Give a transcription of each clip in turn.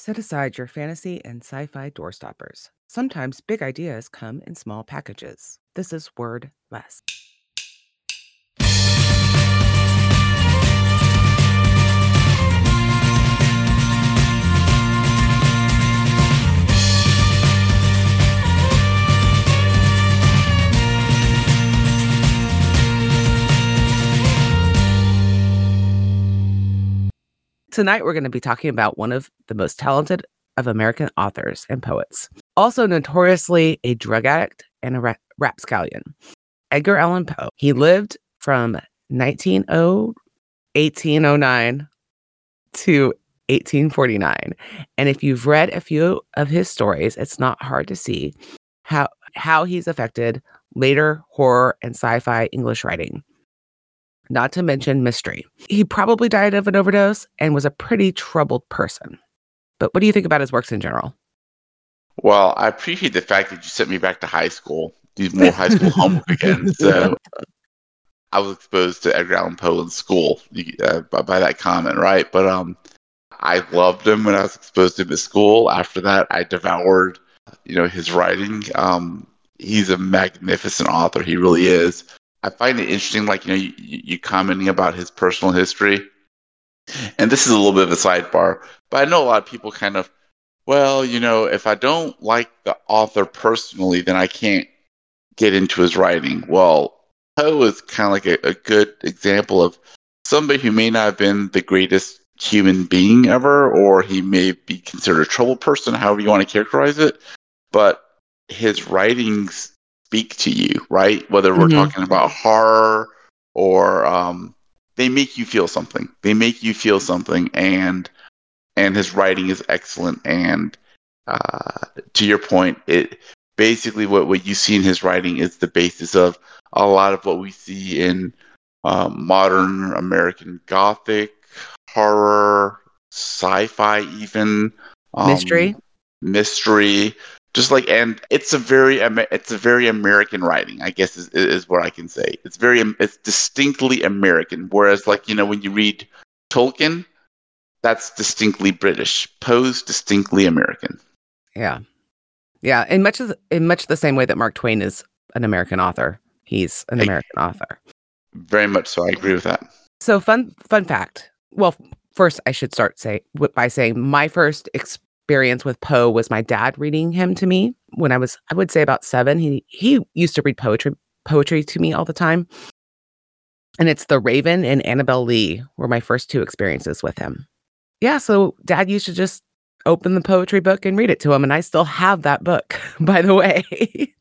Set aside your fantasy and sci fi doorstoppers. Sometimes big ideas come in small packages. This is Word Less. Tonight, we're going to be talking about one of the most talented of American authors and poets, also notoriously a drug addict and a rapscallion, Edgar Allan Poe. He lived from 1809 to 1849. And if you've read a few of his stories, it's not hard to see how how he's affected later horror and sci-fi English writing not to mention mystery. He probably died of an overdose and was a pretty troubled person. But what do you think about his works in general? Well, I appreciate the fact that you sent me back to high school, do more high school homework again. So I was exposed to Edgar Allan Poe in school uh, by, by, that comment, right? But um, I loved him when I was exposed to him at school. After that, I devoured, you know, his writing. Um, he's a magnificent author. He really is. I find it interesting, like you know, you, you commenting about his personal history, and this is a little bit of a sidebar, but I know a lot of people kind of, well, you know, if I don't like the author personally, then I can't get into his writing. Well, Poe is kind of like a, a good example of somebody who may not have been the greatest human being ever, or he may be considered a trouble person, however you want to characterize it. But his writings speak to you, right? Whether we're mm-hmm. talking about horror or um, they make you feel something. They make you feel something, and and his writing is excellent. And uh, to your point, it basically what what you see in his writing is the basis of a lot of what we see in um, modern American Gothic horror, sci-fi, even um, mystery, mystery just like and it's a very it's a very american writing i guess is, is what i can say. It's very it's distinctly american whereas like you know when you read tolkien that's distinctly british. Poe's distinctly american. Yeah. Yeah in much of, in much the same way that mark twain is an american author. He's an american author. Very much so i agree with that. So fun fun fact. Well first i should start say by saying my first experience with Poe was my dad reading him to me when I was, I would say about seven. He he used to read poetry poetry to me all the time. And it's The Raven and Annabel Lee were my first two experiences with him. Yeah, so dad used to just open the poetry book and read it to him. And I still have that book, by the way.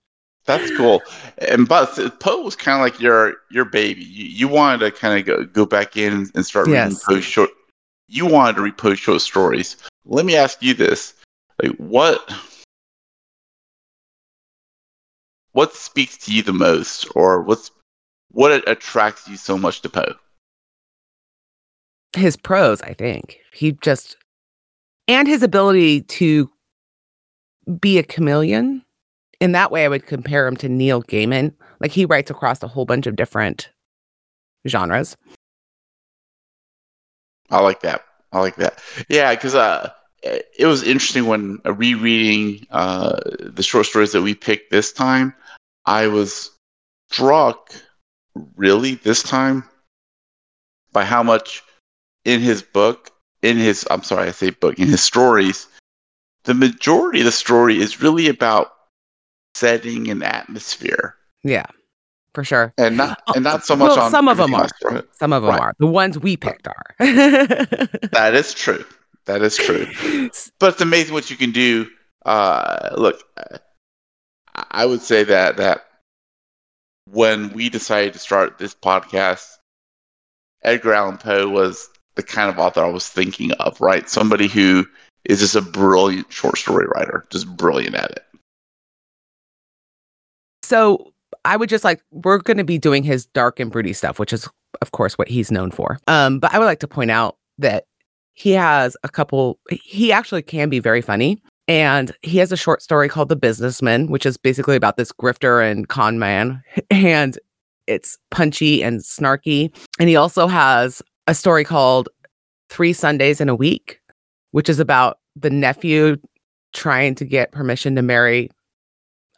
That's cool. And but Poe was kind of like your your baby. You, you wanted to kind of go, go back in and start yes. reading Poe short. You wanted to repost short stories let me ask you this: like, what what speaks to you the most, or what's what attracts you so much to Poe? His prose, I think. He just and his ability to be a chameleon. In that way, I would compare him to Neil Gaiman. Like he writes across a whole bunch of different genres. I like that. I like that. Yeah, because uh, it was interesting when uh, rereading uh, the short stories that we picked this time. I was struck, really, this time, by how much in his book, in his, I'm sorry, I say book, in his stories, the majority of the story is really about setting and atmosphere. Yeah for sure. And not and not so much well, on some of them are. Some of them right. are. The ones we picked are. that is true. That is true. but it's amazing what you can do. Uh, look, I would say that that when we decided to start this podcast, Edgar Allan Poe was the kind of author I was thinking of. Right, somebody who is just a brilliant short story writer, just brilliant at it. So I would just like we're going to be doing his dark and broody stuff, which is of course what he's known for. Um, but I would like to point out that he has a couple. He actually can be very funny, and he has a short story called "The Businessman," which is basically about this grifter and con man, and it's punchy and snarky. And he also has a story called Three Sundays in a Week, which is about the nephew trying to get permission to marry.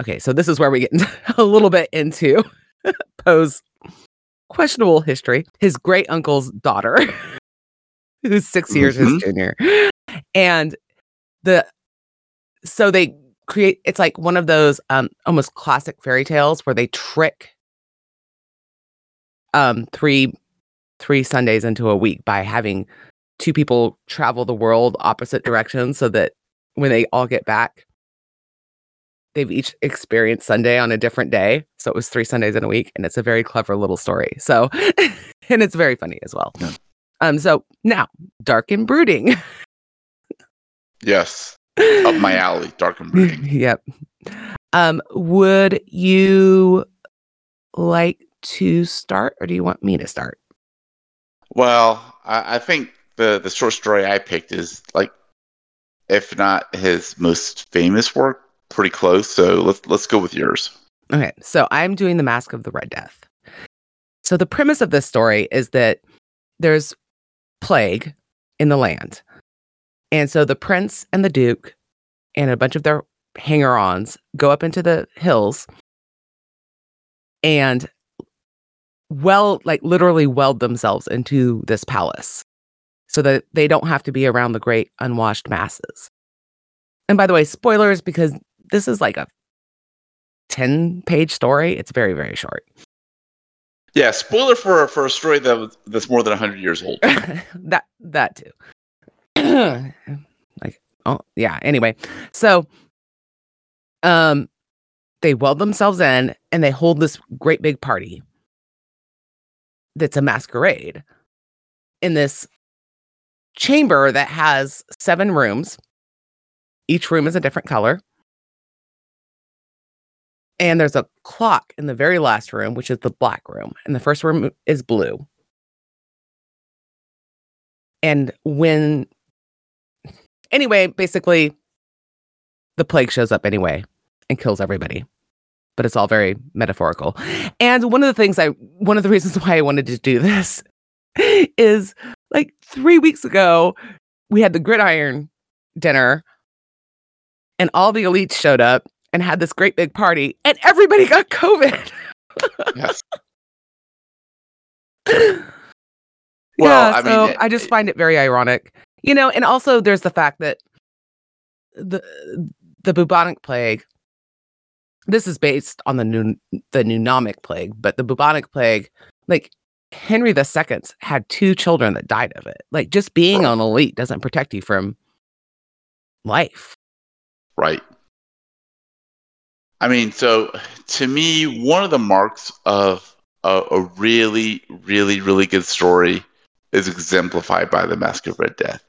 Okay, so this is where we get a little bit into Poe's questionable history. His great uncle's daughter, who's 6 years Mhm. his junior, and the so they create. It's like one of those um almost classic fairy tales where they trick um three three Sundays into a week by having two people travel the world opposite directions so that when they all get back they've each experienced Sunday on a different day. So it was three Sundays in a week and it's a very clever little story. So and it's very funny as well. Yeah. Um so now dark and brooding. Yes. Up my alley, dark and brooding. yep. Um would you like to start or do you want me to start? Well, I, I think the the short story I picked is like, if not his most famous work, pretty close. So let's let's go with yours. Okay, so I'm doing the Masque of the Red Death. So the premise of this story is that there's plague in the land. And so the prince and the duke and a bunch of their hanger-ons go up into the hills and well like literally weld themselves into this palace so that they don't have to be around the great unwashed masses. And by the way, spoilers because this is like a 10 page story. It's very, very short. Yeah, spoiler for for a story that that's more than hundred years old. that that too. like oh yeah, anyway. So um they weld themselves in and they hold this great big party that's a masquerade in this chamber that has seven rooms. Each room is a different color. And there's a clock in the very last room, which is the black room. And the first room is blue. And when, anyway, basically, the plague shows up anyway and kills everybody. But it's all very metaphorical. And one of the things I, one of the reasons why I wanted to do this is like three weeks ago, we had the gridiron dinner and all the elites showed up and had this great big party and everybody got COVID. yes. yeah, Well, I mean, it- I just find it very ironic, you know. And also, there's the fact that the the bubonic plague. This is based on the new the pneumonic plague, but the bubonic plague, like Henry II had two children that died of it. Like just being Right. an elite doesn't protect you from life. Right. I mean, so to me, one of the marks of a, a really, really, really good story is exemplified by the Masque of Red Death,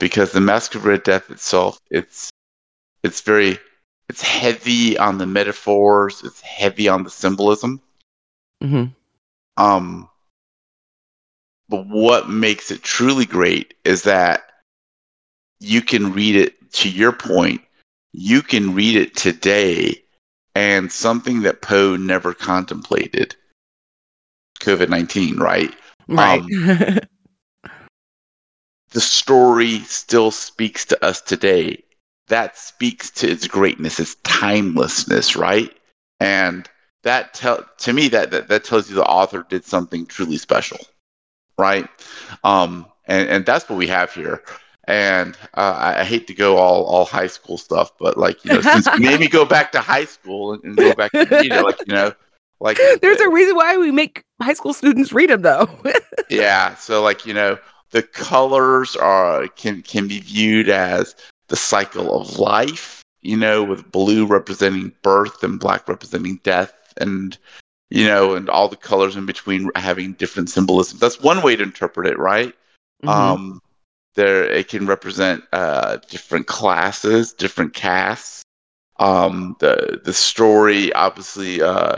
because the Masque of Red Death itself, it's it's very it's heavy on the metaphors, it's heavy on the symbolism. hmm Um, but what makes it truly great is that you can read it to your point, you can read it today, and something that Poe never contemplated COVID 19, right? Right. Um, The story still speaks to us today. That speaks to its greatness, its timelessness, right? And that tell to me that, that that tells you the author did something truly special, right? Um, and and that's what we have here. And uh, I, hate to go all all high school stuff, but like you know, since you me go back to high school and, and go back to read it, like you know, like There's a reason why we make high school students read them, though. yeah so like you know the colors are can can be viewed as the cycle of life you know with blue representing birth and black representing death and you know and all the colors in between having different symbolism that's one way to interpret it right Mhm. um there it can represent uh different classes different castes um the the story obviously uh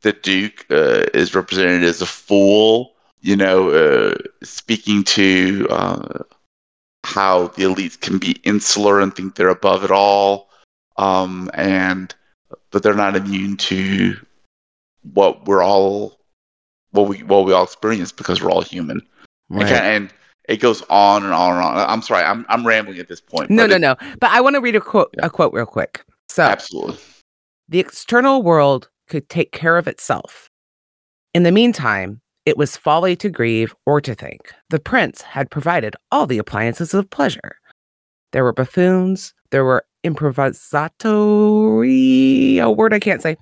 the duke uh, is represented as a fool you know uh, speaking to uh how the elites can be insular and think they're above it all. Um and but they're not immune to what we're all what we what we all experience because we're all human. And, right. kinda- and it goes on and on and on. I'm sorry, I'm I'm rambling at this point. No, no, no. But I want to read a quote Yeah. a quote real quick. So Absolutely. the external world could take care of itself. In the meantime, it was folly to grieve or to think. The prince had provided all the appliances of pleasure. There were buffoons, there were improvisatori, a word I can't say.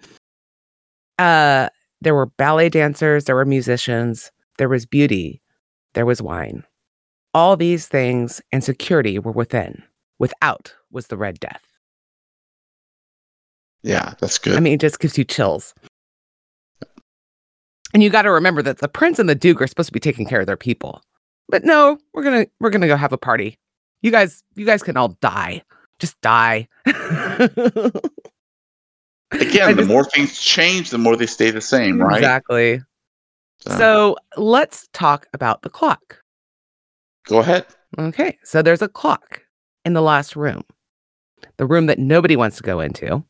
Uh, there were ballet dancers, there were musicians, there was beauty, there was wine. All these things and security were within. Without was the Red Death. Yeah, that's good. I mean, it just gives you chills. And you got to remember that the prince and the duke are supposed to be taking care of their people. But no, we're gonna we're gonna go have a party. You guys, you guys can all die. Just die. Again, I the just- more things change, the more they stay the same, right? Exactly. So, So let's talk about the clock. Go ahead. Okay. So there's a clock in the last room, the room that nobody wants to go into.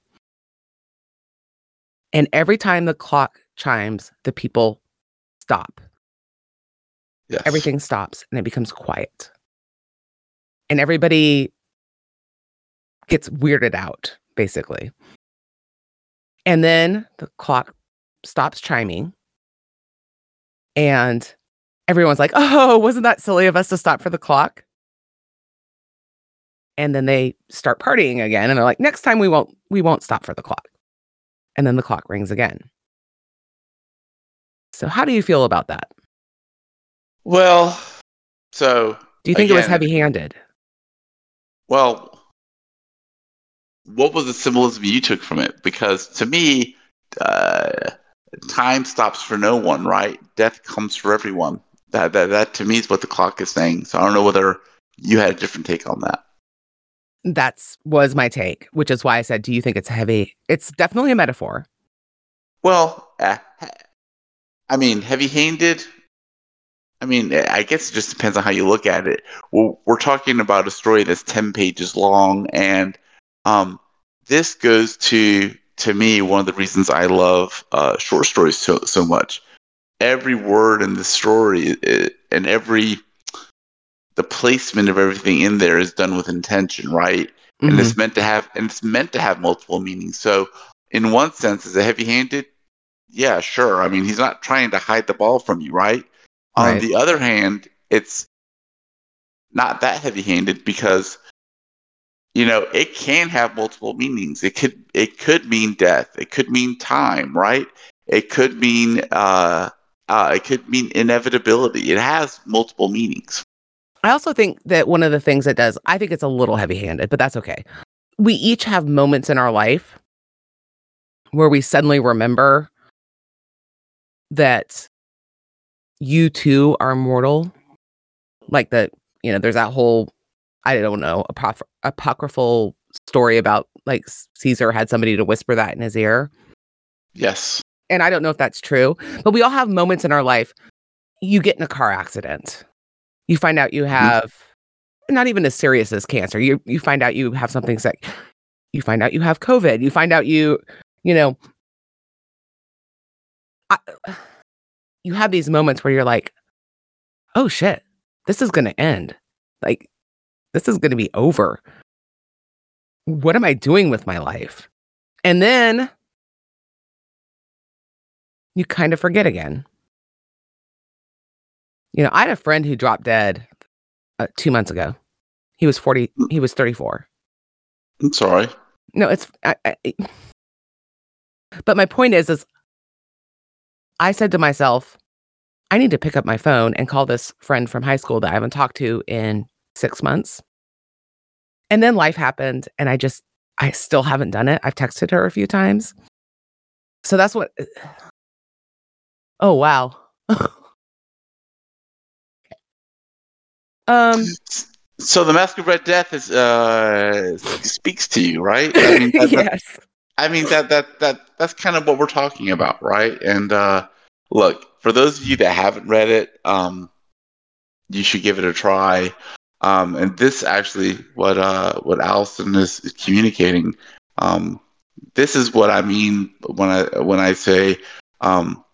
And every time the clock chimes, the people stop. Yes. everything stops and it becomes quiet. And everybody gets weirded out, basically. And then the clock stops chiming. And everyone's like, oh, wasn't that silly of us to stop for the clock? And then they start partying again and they're like, next time we won't we won't stop for the clock. And then the clock rings again. So how do you feel about that? Well, so Do you think it was heavy-handed? Well, what was the symbolism you took from it? Because to me, uh, time stops for no one, right? Death comes for everyone. That, that that to me is what the clock is saying. So I don't know whether you had a different take on that. That's was my take, which is why I said, "Do you think it's heavy?" It's definitely a metaphor. Well, uh, I mean, heavy-handed. I mean, I guess it just depends on how you look at it. Well, we're talking about a story that's ten pages long, and um, this goes to to me one of the reasons I love uh, short stories so so much. Every word in the story uh, and every the placement of everything in there is done with intention, right? and Mhm. it's meant to have and it's meant to have multiple meanings. So, in one sense, is it heavy-handed? Yeah, sure. I mean, he's not trying to hide the ball from you, right? On the other hand, it's not that heavy-handed because you know it can have multiple meanings. It could it could mean death. It could mean time, right? It could mean uh, uh, it could mean inevitability. It has multiple meanings. I also think that one of the things it does, I think it's a little heavy-handed, but that's okay. We each have moments in our life where we suddenly remember that you too are mortal. Like that, you know, there's that whole I don't know, apocry- apocryphal story about like Caesar had somebody to whisper that in his ear. Yes. And I don't know if that's true, but we all have moments in our life. You get in a car accident, you find out you mm-hmm. have not even as serious as cancer. You you find out you have something sick. You find out you have COVID. You find out you, you know, I, you have these moments where you're like, oh shit, this is going to end. Like, this is going to be over. What am I doing with my life? And then you kind of forget again. You know, I had a friend who dropped dead uh, two months ago. He was 40, he was 34. I'm sorry. No, it's, I, I, but my point is, is I said to myself, I need to pick up my phone and call this friend from high school that I haven't talked to in six months. And then life happened, and I just, I still haven't done it. I've texted her a few times. So that's what, oh, wow. um, So the Masque of Red Death is uh speaks to you, right? I mean, that, yes. I mean that that that that's kind of what we're talking about, right? And uh look, for those of you that haven't read it, um you should give it a try. Um and this actually what uh what Alison is, is communicating um this is what I mean when I when I say um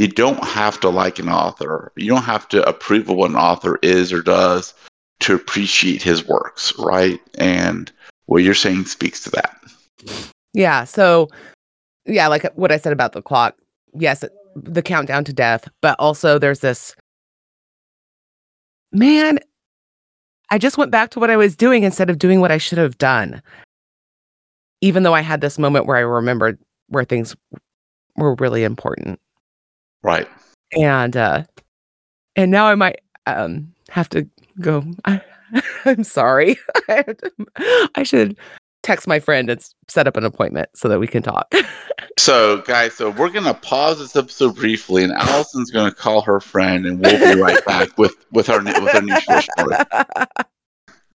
you don't have to like an author. You don't have to approve of what an author is or does to appreciate his works, right? And what you're saying speaks to that. Yeah. So, yeah, like what I said about the clock. Yes, the countdown to death, but also there's this man. I just went back to what I was doing instead of doing what I should have done. Even though I had this moment where I remembered where things were really important. Right. And uh and now I might um have to go I, I'm sorry. I should text my friend and set up an appointment so that we can talk. so, guys, so we're gonna pause this episode briefly, and Alison's gonna call her friend, and we'll be right back with with our new, with our new short story.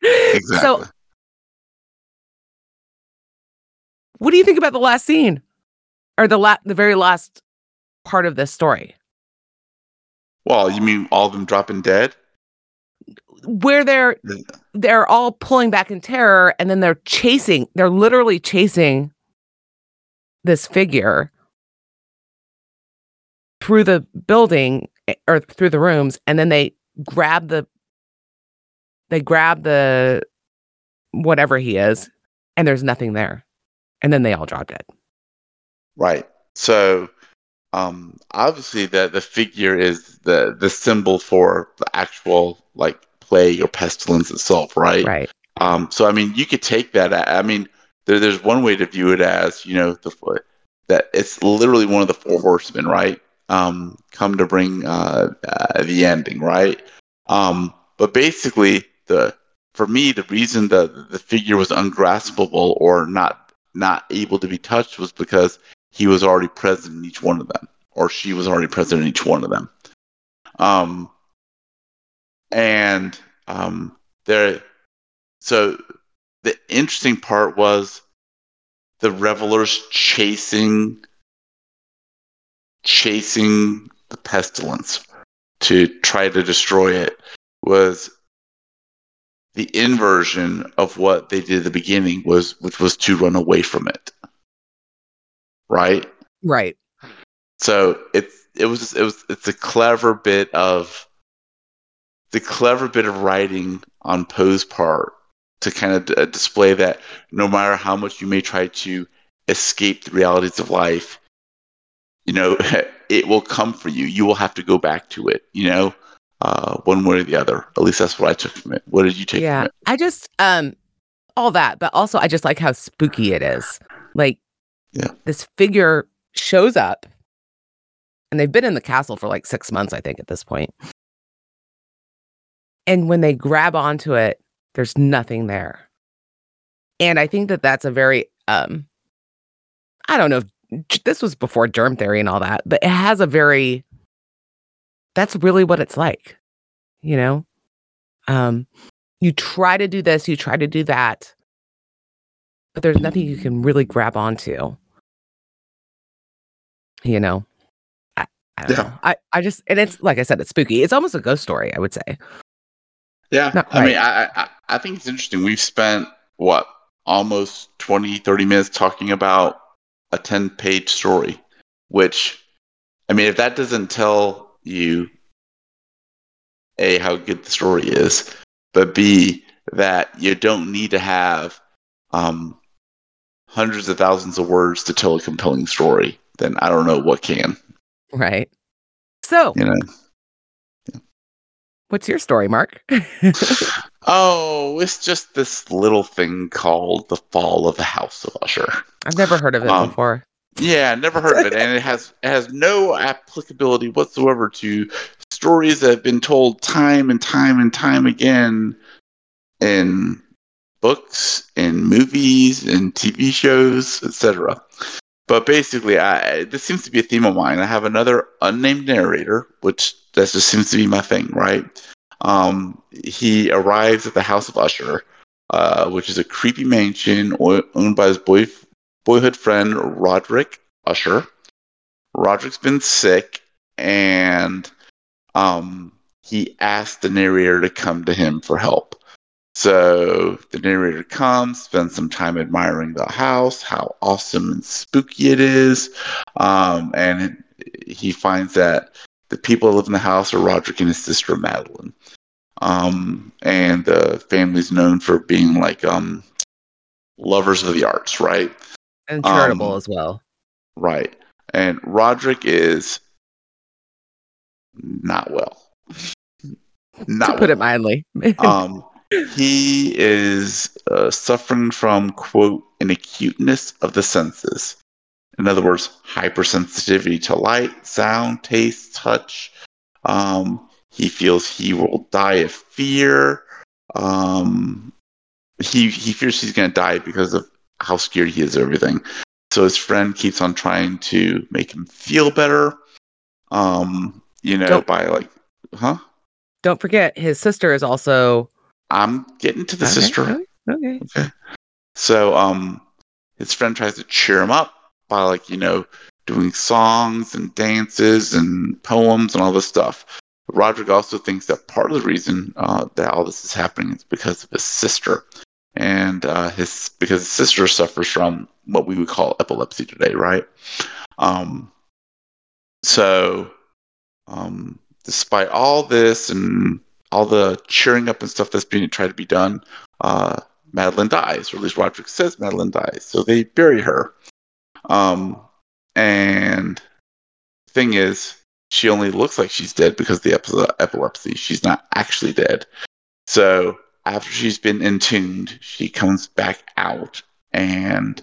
Exactly. So, what do you think about the last scene, or the la- the very last part of this story? Well, you mean all of them dropping dead? where they're they're all pulling back in terror and then they're chasing they're literally chasing this figure through the building eh, or through the rooms and then they grab the they grab the whatever he is and there's nothing there and then they all drop dead right so um obviously the the figure is the the symbol for the actual like plague or pestilence itself, right? Right. Um, so I mean, you could take that. I mean, there, there's one way to view it as you know the that it's literally one of the four horsemen, right? Um, come to bring uh, uh, the ending, right? Um, but basically, the for me, the reason the the figure was ungraspable or not not able to be touched was because he was already present in each one of them, or she was already present in each one of them. Um, and um, there. So the interesting part was the revelers chasing chasing the pestilence to try to destroy it was the inversion of what they did at the beginning was which was to run away from it right right so it's it was it was it's a clever bit of the clever bit of writing on Poe's part to kind of d- uh, display that no matter how much you may try to escape the realities of life, you know, it will come for you. You will have to go back to it, you know, uh, one way or the other. At least that's what I took from it. What did you take yeah, I just, um, all that, but also I just like how spooky it is. Like, yeah. this figure shows up, and they've been in the castle for like six months, I think, at this point. And when they grab onto it, there's nothing there. And I think that that's a very, um, I don't know if this was before germ theory and all that, but it has a very, that's really what it's like, you know? Um, you try to do this, you try to do that, but there's nothing you can really grab onto. You know? I, I don't yeah. know. I, I just, and it's like I said, it's spooky. It's almost a ghost story, I would say. Yeah. I mean, I, I, I think it's interesting. We've spent, what, almost 20, 30 minutes talking about a 10 page story, which, I mean, if that doesn't tell you, A, how good the story is, but B, that you don't need to have um, hundreds of thousands of words to tell a compelling story, then I don't know what can. Right. So, you know, What's your story, Mark? oh, it's just this little thing called The Fall of the House of Usher. I've never heard of it um, before. Yeah, never heard of it, and it has it has no applicability whatsoever to stories that have been told time and time and time again in books, in movies, in TV shows, etc. But basically, I this seems to be a theme of mine. I have another unnamed narrator, which that just seems to be my thing, right? Um, he arrives at the House of Usher, uh, which is a creepy mansion owned by his boy, boyhood friend Roderick Usher. Roderick's been sick, and um, he asked the narrator to come to him for help. So the narrator comes, spends some time admiring the house, how awesome and spooky it is, um, and he finds that the people that live in the house are Roderick and his sister Madeline. Um, and the family's known for being like um, lovers of the arts, right? And charitable Um, as well. Right. And Roderick is not well. Not to put it mildly. um, he is uh, suffering from quote an acuteness of the senses. In other words, hypersensitivity to light, sound, taste, touch. Um, he feels he will die of fear. Um, he he fears he's going to die because of how scared he is of everything. So his friend keeps on trying to make him feel better. Um, you know, Don't- by like, huh? Don't forget, his sister is also. I'm getting to the Okay, sister. okay, Okay. So um his friend tries to cheer him up by like, you know, doing songs and dances and poems and all this stuff. Roderick also thinks that part of the reason uh, that all this is happening is because of his sister. And uh, his because his sister suffers from what we would call epilepsy today, right? Um so um despite all this and all the cheering up and stuff that's being tried to be done, uh, Madeline dies, or at least Roderick says Madeline dies. So they bury her. Um, and thing is, she only looks like she's dead because of the epi- epilepsy. She's not actually dead. So after she's been entombed, she comes back out, and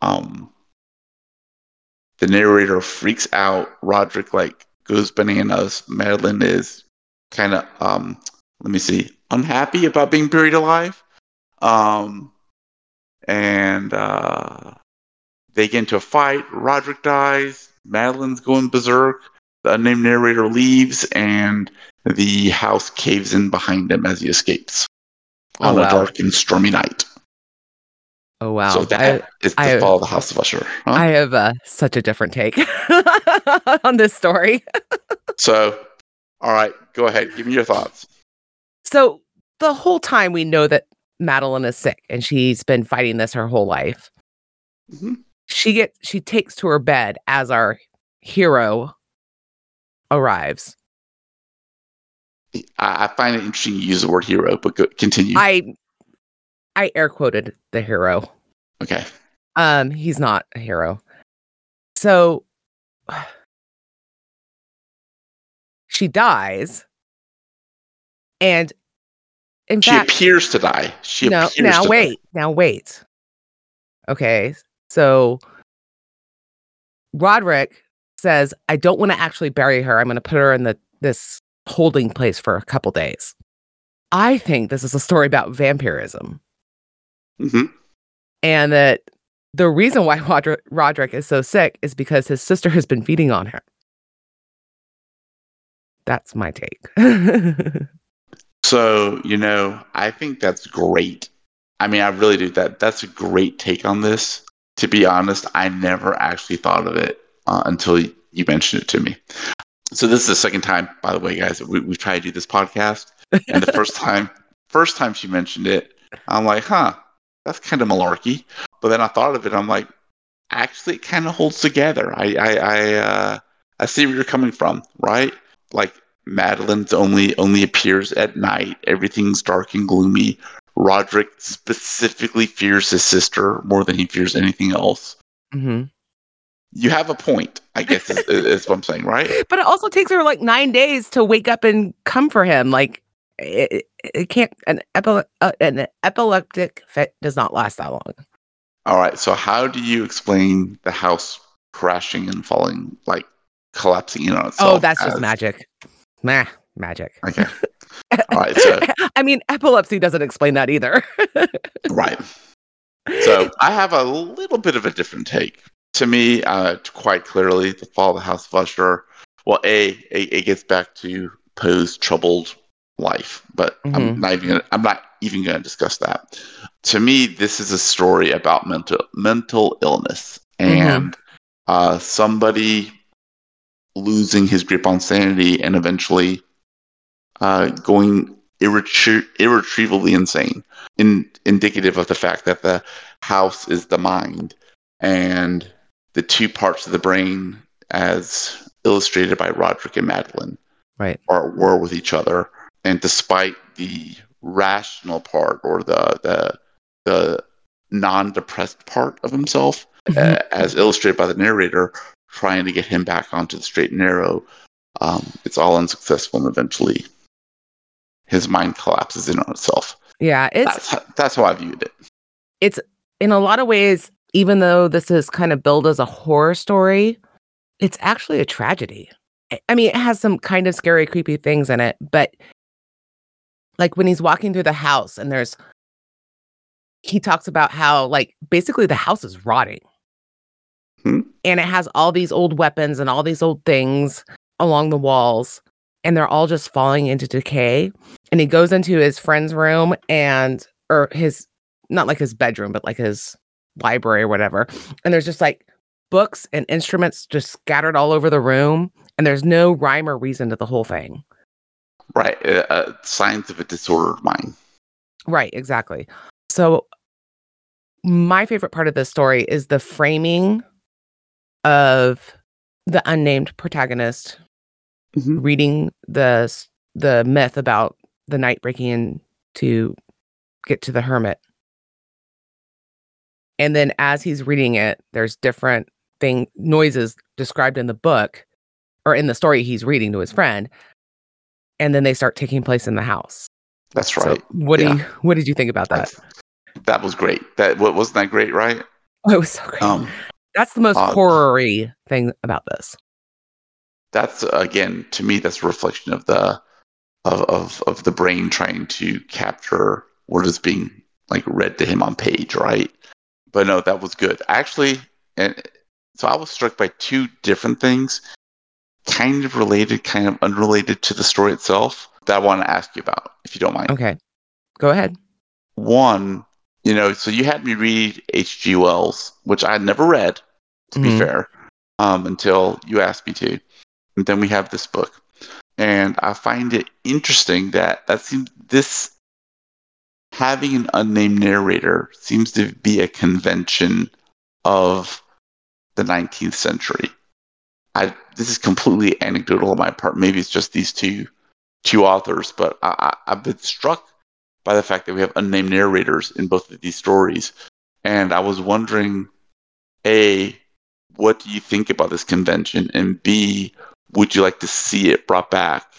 um, the narrator freaks out. Roderick like goes bananas. Madeline is kind of um, let me see, unhappy about being buried alive. Um, and uh, they get into a fight. Roderick dies. Madeline's going berserk. The unnamed narrator leaves, and the house caves in behind him as he escapes Oh, on a dark and stormy night. Oh wow. so that is the I- fall of the House of Usher. huh? I have uh, such a different take on this story. so, all right, go ahead. Give me your thoughts. So the whole time we know that Madeline is sick and she's been fighting this her whole life. Mhm. She gets she takes to her bed as our hero arrives. I, I find it interesting you use the word hero, but go, continue. I I air quoted the hero. okay. Um he's not a hero. So she dies and in She fact appears to die. She no, appears now to die. wait, now wait. Okay, so Roderick says, "I don't want to actually bury her. I'm going to put her in the this holding place for a couple days." I think this is a story about vampirism, hmm and that the reason why Roderick is so sick is because his sister has been feeding on her. That's my take. So, you know, I think that's great. I mean, I really do that. That's a great take on this. To be honest, I never actually thought of it uh, until you mentioned it to me. So this is the second time, by the way, guys, that we, we've tried to do this podcast. And the first time, first time she mentioned it, I'm like, huh, that's kind of malarkey. But then I thought of it. I'm like, actually, it kind of holds together. I, I, I, uh, I see where you're coming from, right? Like Madeline's only only appears at night. Everything's dark and gloomy. Roderick specifically fears his sister more than he fears anything else. hmm You have a point, I guess, is, is what I'm saying, right? But it also takes her like nine days to wake up and come for him. Like it, it- can't. An, epile- uh, an epileptic fit does not last that long. All right. So, how do you explain the house crashing and falling, like collapsing in on itself? oh, that's just magic. Nah, magic. Okay. All right. So, I mean, epilepsy doesn't explain that either. right. So I have a little bit of a different take. To me, uh, quite clearly, the fall of the House of Usher. Well, a it, it gets back to Poe's troubled life, but Mhm. I'm not even gonna, I'm not even going to discuss that. To me, this is a story about mental mental illness and uh, somebody losing his grip on sanity and eventually uh, going irretrie- irretrievably insane in, indicative of the fact that the house is the mind and the two parts of the brain as illustrated by Roderick and Madeline, Right. are at war with each other, and despite the rational part or the the the non-depressed part of himself, uh, as illustrated by the narrator, trying to get him back onto the straight and narrow, um, it's all unsuccessful, and eventually his mind collapses in on itself. Yeah, it's That's how, that's how I viewed it. It's in a lot of ways, even though this is kind of billed as a horror story, it's actually a tragedy. I- I mean, it has some kind of scary, creepy things in it, but like when he's walking through the house and there's, he talks about how, like, basically the house is rotting. And it has all these old weapons and all these old things along the walls, and they're all just falling into decay. And he goes into his friend's room and, or his, not like his bedroom, but like his library or whatever. And there's just like books and instruments just scattered all over the room. And there's no rhyme or reason to the whole thing. Right, uh, uh, signs of a disordered mind. Right, exactly. So my favorite part of this story is the framing of the unnamed protagonist Mhm. reading the the myth about the knight breaking in to get to the hermit. And then as he's reading it, there's different thing noises described in the book or in the story he's reading to his friend. And then they start taking place in the house. That's So right. what do you what did you think about that? That was great. That wasn't that great, right? Oh, it was so great. Um, That's the most uh, horror-y thing about this. that's again to me that's a reflection of the of, of of the brain trying to capture what is being like read to him on page, right? But no, that was good. Actually, and so I was struck by two different things, kind of related, kind of unrelated to the story itself that I want to ask you about, if you don't mind. Okay. Go ahead. One, you know, so you had me read H.G. Wells, which I had never read, to be Mhm. fair, um, until you asked me to. And then we have this book. And I find it interesting that that seems this having an unnamed narrator seems to be a convention of the 19th century. I this is completely anecdotal on my part. Maybe it's just these two two authors, but I, I, I've been struck by the fact that we have unnamed narrators in both of these stories. And I was wondering, A, what do you think about this convention? And B, would you like to see it brought back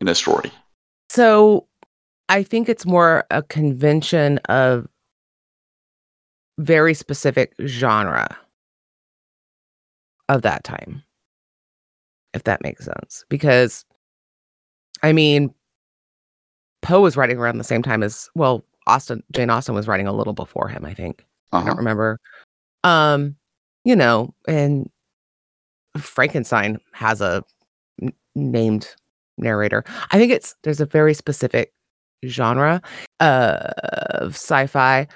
in a story? So I think it's more a convention of very specific genre of that time. If that makes sense. Because I mean Poe was writing around the same time as well, Austen Jane Austen was writing a little before him, I think. I Uh-huh. don't remember. Um, you know, and Frankenstein has a n- named narrator. I think it's there's a very specific genre uh, of sci-fi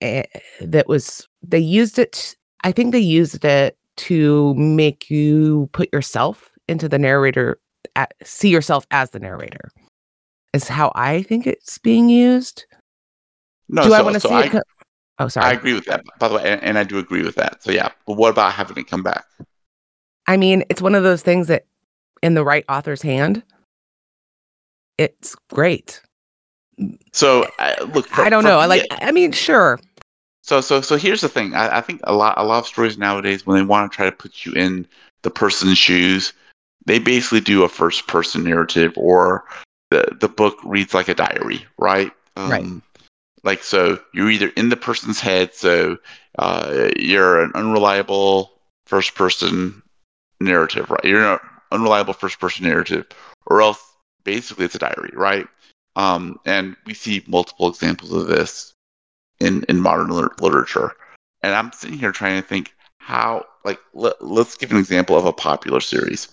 eh, that was they used it. I think they used it to make you put yourself into the narrator, at, see yourself as the narrator. Is how I think it's being used. No, Do I so- want to so see I, it? Co- oh, sorry. I agree with that, by the way, and, and I do agree with that. So yeah, but what about having it come back? I mean, it's one of those things that in the right author's hand, it's great. So I look, for- I don't for know. I like I mean, sure. So so so here's the thing. I, I think a lot a lot of stories nowadays when they want to try to put you in the person's shoes, they basically do a first person narrative or the the book reads like a diary, right? Um, Right. Like so you're either in the person's head, so uh, you're an unreliable first person narrative, right? You're an unreliable first person narrative, or else basically it's a diary, right? Um, and we see multiple examples of this in in modern lit- literature. And I'm sitting here trying to think how, like, let, let's give an example of a popular series.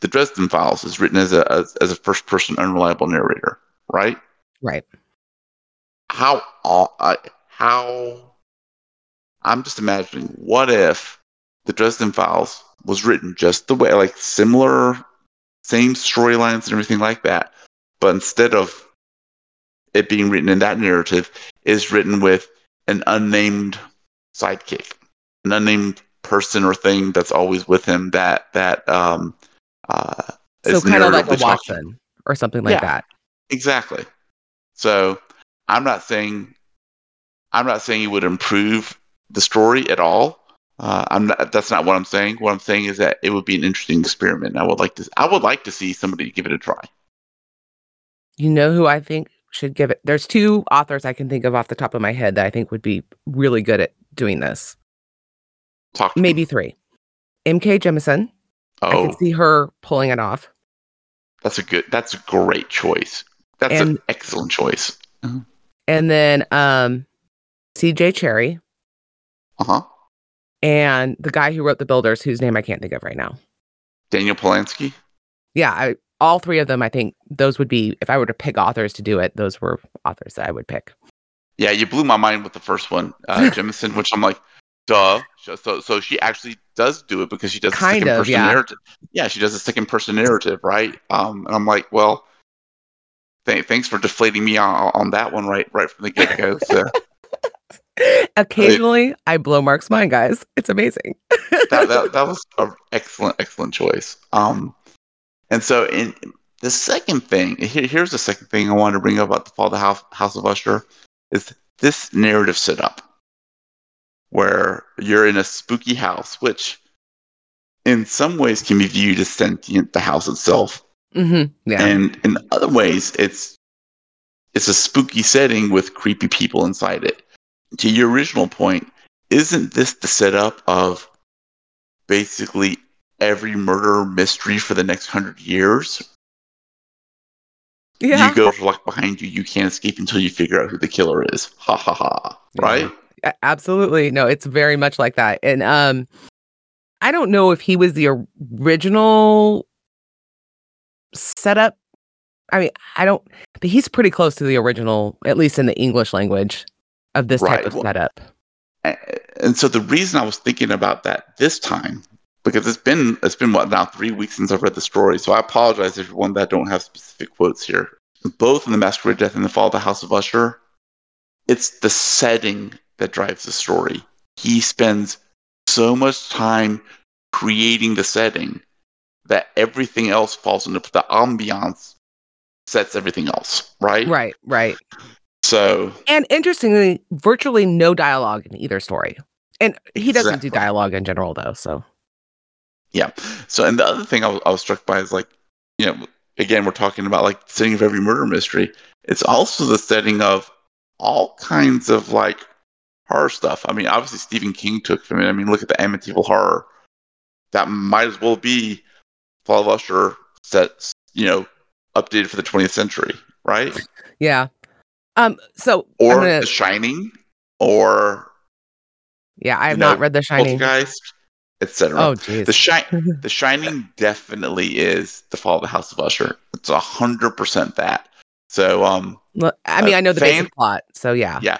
The Dresden Files is written as a as, as a first person unreliable narrator, right? Right. How uh, how I'm just imagining what if the Dresden Files was written just the way, like similar, same storylines and everything like that, but instead of it being written in that narrative, is written with an unnamed sidekick, an unnamed person or thing that's always with him that that um uh So kind of like a. Watson or something like Yeah. that. Exactly. So I'm not saying I'm not saying it would improve the story at all. Uh, I'm not. That's not what I'm saying. What I'm saying is that it would be an interesting experiment. I would like to. I would like to see somebody give it a try. You know who I think should give it? There's two authors I can think of off the top of my head that I think would be really good at doing this. Talk. to me. Maybe three. N.K. Jemisin. I Oh, can see her pulling it off. that's a good. That's a great choice. That's an excellent choice. And then um C.J. Cherryh Uh huh. and the guy who wrote The Builders, whose name I can't think of right now. Daniel Polansky. Yeah, I, all three of them, I think those would be, if I were to pick authors to do it, those were authors that I would pick. Yeah, you blew my mind with the first one, uh, Jemisin, which I'm like, duh. So, so, she actually does do it because she does Kind a second of, person yeah. narrative. Yeah, she does a second person narrative, right? Um, and I'm like, well, th- thanks for deflating me on, on that one right right from the get go. So Occasionally, I blow Mark's mind, guys. It's amazing. that, that that was an excellent, excellent choice. Um, and so in the second thing, here, here's the second thing I wanted to bring up about the Fall of the House, House of Usher is this narrative setup where you're in a spooky house, which in some ways can be viewed as sentient, the house itself, hmm Yeah. and in other ways, it's it's a spooky setting with creepy people inside it. To your original point, isn't this the setup of basically every murder mystery for the next hundred years? yeah. You go luck behind you, you can't escape until you figure out who the killer is. Ha ha ha! Right? Absolutely. No, it's very much like that. And um I don't know if he was the original setup. I mean, I don't but he's pretty close to the original, at least in the English language of this type of setup. And so the reason I was thinking about that this time, because it's been it's been what now three weeks since I've read the story, so I apologize everyone that don't have specific quotes here. Both in the Masque of Red Death and the Fall of the House of Usher, it's the setting that drives the story. He spends so much time creating the setting that everything else falls into the ambiance sets everything else, right? Right, right. So And interestingly, virtually no dialogue in either story. And he doesn't do dialogue in general though, so Yeah. So, and the other thing I was, I was struck by is like, you know, again, we're talking about like the setting of every murder mystery. It's also the setting of all kinds of like horror stuff. I mean, obviously Stephen King took from it. I mean, look at the Amityville horror. That might as well be Fall of Usher set, you know, updated for the 20th century, right? yeah. Um so Or gonna- The Shining, or yeah, I have you know, not read The Shining. Poltergeist, etc. Oh jeez. The Shi- The Shining definitely is the Fall of the House of Usher. It's a hundred percent that. So um Well, I mean, uh, I know the fan- basic plot, so yeah. yeah.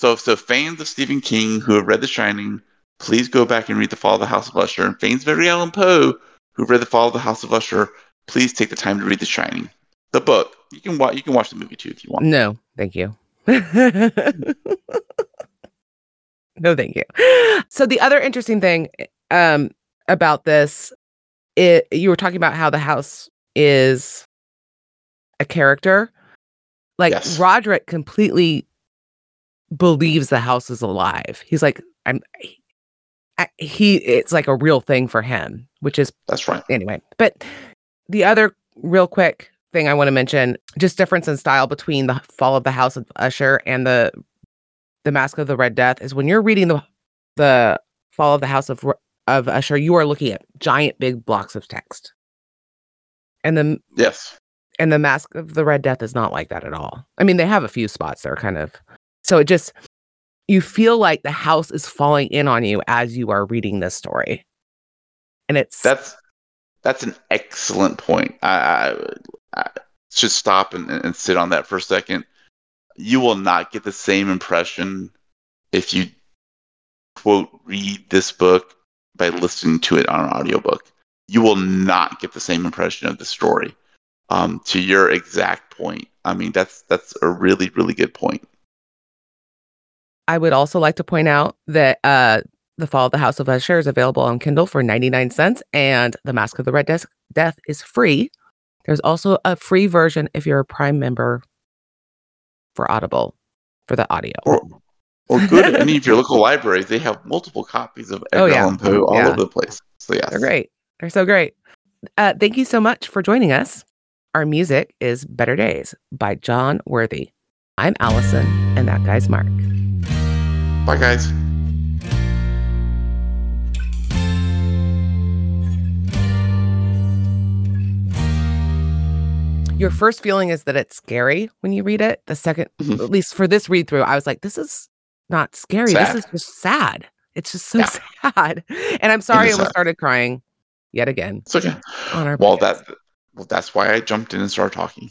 So so fans of Stephen King who have read The Shining, please go back and read The Fall of the House of Usher. And fans of Edgar Allan Poe who read The Fall of the House of Usher, please take the time to read The Shining. The book. You can watch you can watch the movie too if you want. No, thank you. no, thank you. So the other interesting thing um, about this, it, you were talking about how the house is a character. Like Yes. Roderick completely believes the house is alive. He's like, I'm. I- He, it's like a real thing for him, which is That's right. anyway. But the other real quick thing I want to mention, just difference in style between the Fall of the House of Usher and the the Masque of the Red Death is when you're reading the the Fall of the House of of Usher, you are looking at giant big blocks of text. And the Yes. and the Masque of the Red Death is not like that at all. I mean, they have a few spots that are kind of so it just you feel like the house is falling in on you as you are reading this story. And it's That's that's an excellent point. I, I, I should stop and, and sit on that for a second. You will not get the same impression if you quote read this book by listening to it on an audiobook. You will not get the same impression of the story. Um, to your exact point, I mean that's that's a really really good point. I would also like to point out that uh, The Fall of the House of Usher is available on Kindle for 99 cents, and The Masque of the Red Death, Death is free. There's also a free version if you're a Prime member for Audible for the audio. Or, or good at any of your local libraries. They have multiple copies of Edgar Oh, yeah. Allan Poe all Yeah. over the place. So yes. They're great. They're so great. Uh, thank you so much for joining us. Our music is Better Days by Jon Worthy. I'm Alison, and that guy's Mark. Bye, guys. Your first feeling is that it's scary when you read it. The 2nd Mhm. at least for this read through, I was like, this is not scary. Sad. This is just sad. It's just so Yeah. sad. And I'm sorry I almost sad. started crying yet again It's okay. Well, podcast. that well, that's why I jumped in and started talking.